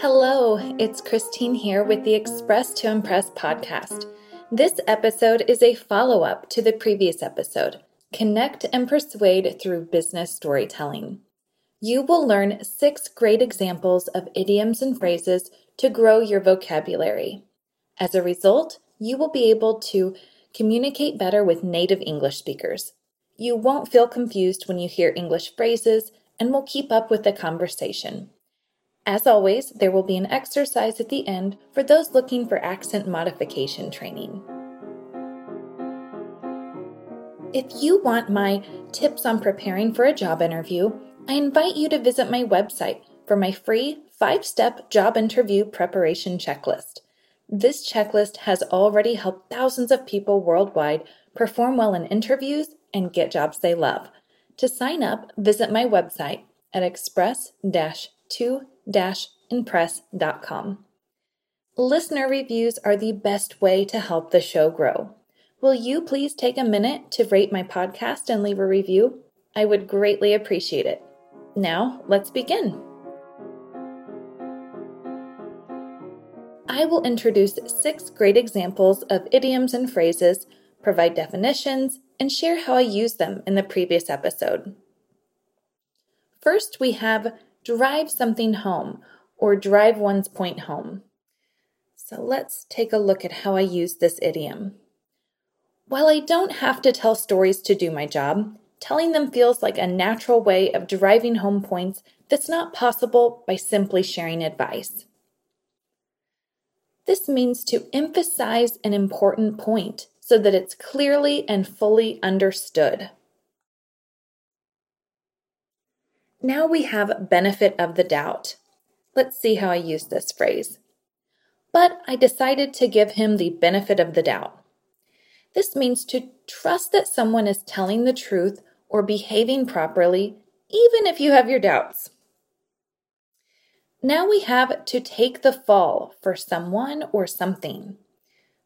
Hello, it's Christine here with the Express to Impress podcast. This episode is a follow up to the previous episode Connect and Persuade Through Business Storytelling. You will learn six great examples of idioms and phrases to grow your vocabulary. As a result, you will be able to communicate better with native English speakers. You won't feel confused when you hear English phrases and will keep up with the conversation. As always, there will be an exercise at the end for those looking for accent modification training. If you want my tips on preparing for a job interview, I invite you to visit my website for my free five step job interview preparation checklist. This checklist has already helped thousands of people worldwide perform well in interviews and get jobs they love. To sign up, visit my website at express 2 impress.com. Listener reviews are the best way to help the show grow. Will you please take a minute to rate my podcast and leave a review? I would greatly appreciate it. Now, let's begin. I will introduce six great examples of idioms and phrases, provide definitions, and share how I use them in the previous episode. First, we have drive something home or drive one's point home. So let's take a look at how I use this idiom. While I don't have to tell stories to do my job, telling them feels like a natural way of driving home points that's not possible by simply sharing advice. This means to emphasize an important point so that it's clearly and fully understood. Now we have benefit of the doubt. Let's see how I use this phrase. But I decided to give him the benefit of the doubt. This means to trust that someone is telling the truth or behaving properly, even if you have your doubts. Now we have to take the fall for someone or something.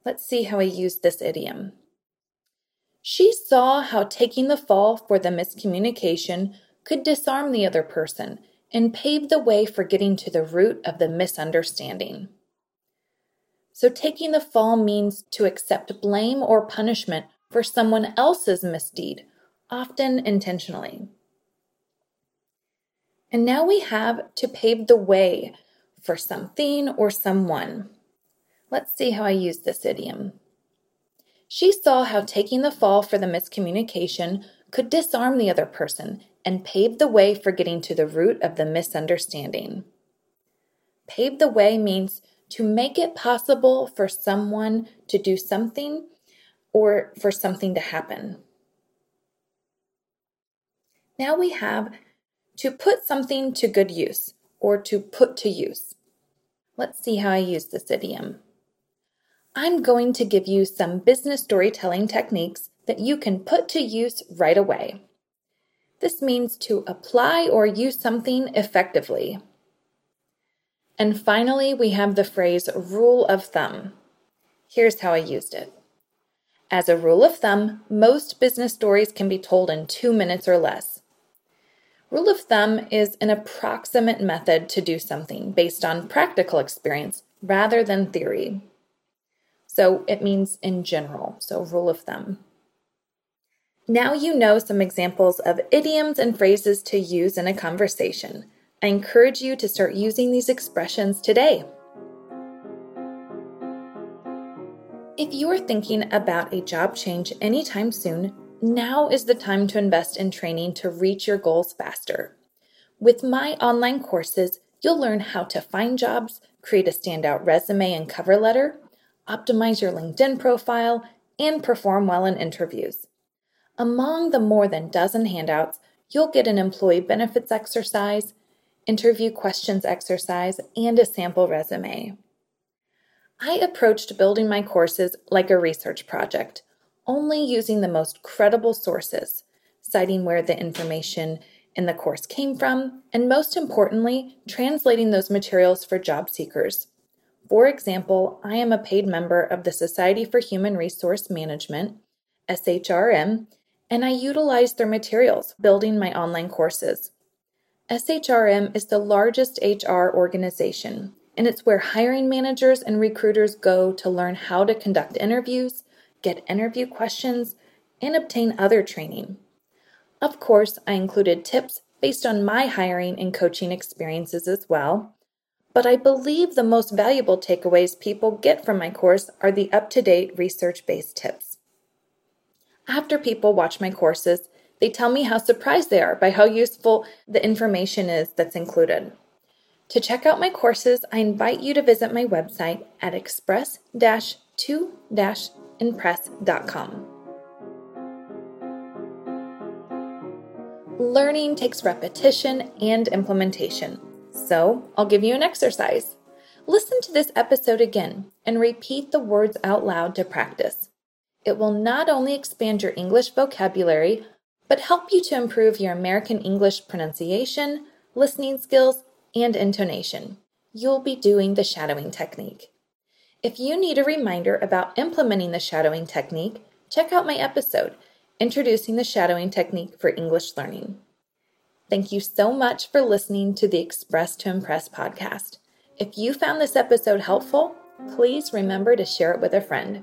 Let's see how I use this idiom. She saw how taking the fall for the miscommunication could disarm the other person and pave the way for getting to the root of the misunderstanding. So, taking the fall means to accept blame or punishment for someone else's misdeed, often intentionally. And now we have to pave the way for something or someone. Let's see how I use this idiom. She saw how taking the fall for the miscommunication could disarm the other person and pave the way for getting to the root of the misunderstanding. Pave the way means to make it possible for someone to do something or for something to happen. Now we have to put something to good use or to put to use. Let's see how I use this idiom. I'm going to give you some business storytelling techniques that you can put to use right away. This means to apply or use something effectively. And finally, we have the phrase rule of thumb. Here's how I used it. As a rule of thumb, most business stories can be told in two minutes or less. Rule of thumb is an approximate method to do something based on practical experience rather than theory. So it means in general, so rule of thumb. Now you know some examples of idioms and phrases to use in a conversation. I encourage you to start using these expressions today. If you are thinking about a job change anytime soon, now is the time to invest in training to reach your goals faster. With my online courses, you'll learn how to find jobs, create a standout resume and cover letter, optimize your LinkedIn profile, and perform well in interviews. Among the more than dozen handouts, you'll get an employee benefits exercise, interview questions exercise, and a sample resume. I approached building my courses like a research project, only using the most credible sources, citing where the information in the course came from, and most importantly, translating those materials for job seekers. For example, I am a paid member of the Society for Human Resource Management, SHRM, and I utilize their materials building my online courses. SHRM is the largest HR organization, and it's where hiring managers and recruiters go to learn how to conduct interviews, get interview questions, and obtain other training. Of course, I included tips based on my hiring and coaching experiences as well. But I believe the most valuable takeaways people get from my course are the up to date research based tips. After people watch my courses, they tell me how surprised they are by how useful the information is that's included. To check out my courses, I invite you to visit my website at express 2 impress.com. Learning takes repetition and implementation. So, I'll give you an exercise. Listen to this episode again and repeat the words out loud to practice. It will not only expand your English vocabulary, but help you to improve your American English pronunciation, listening skills, and intonation. You'll be doing the shadowing technique. If you need a reminder about implementing the shadowing technique, check out my episode, Introducing the Shadowing Technique for English Learning. Thank you so much for listening to the Express to Impress podcast. If you found this episode helpful, please remember to share it with a friend.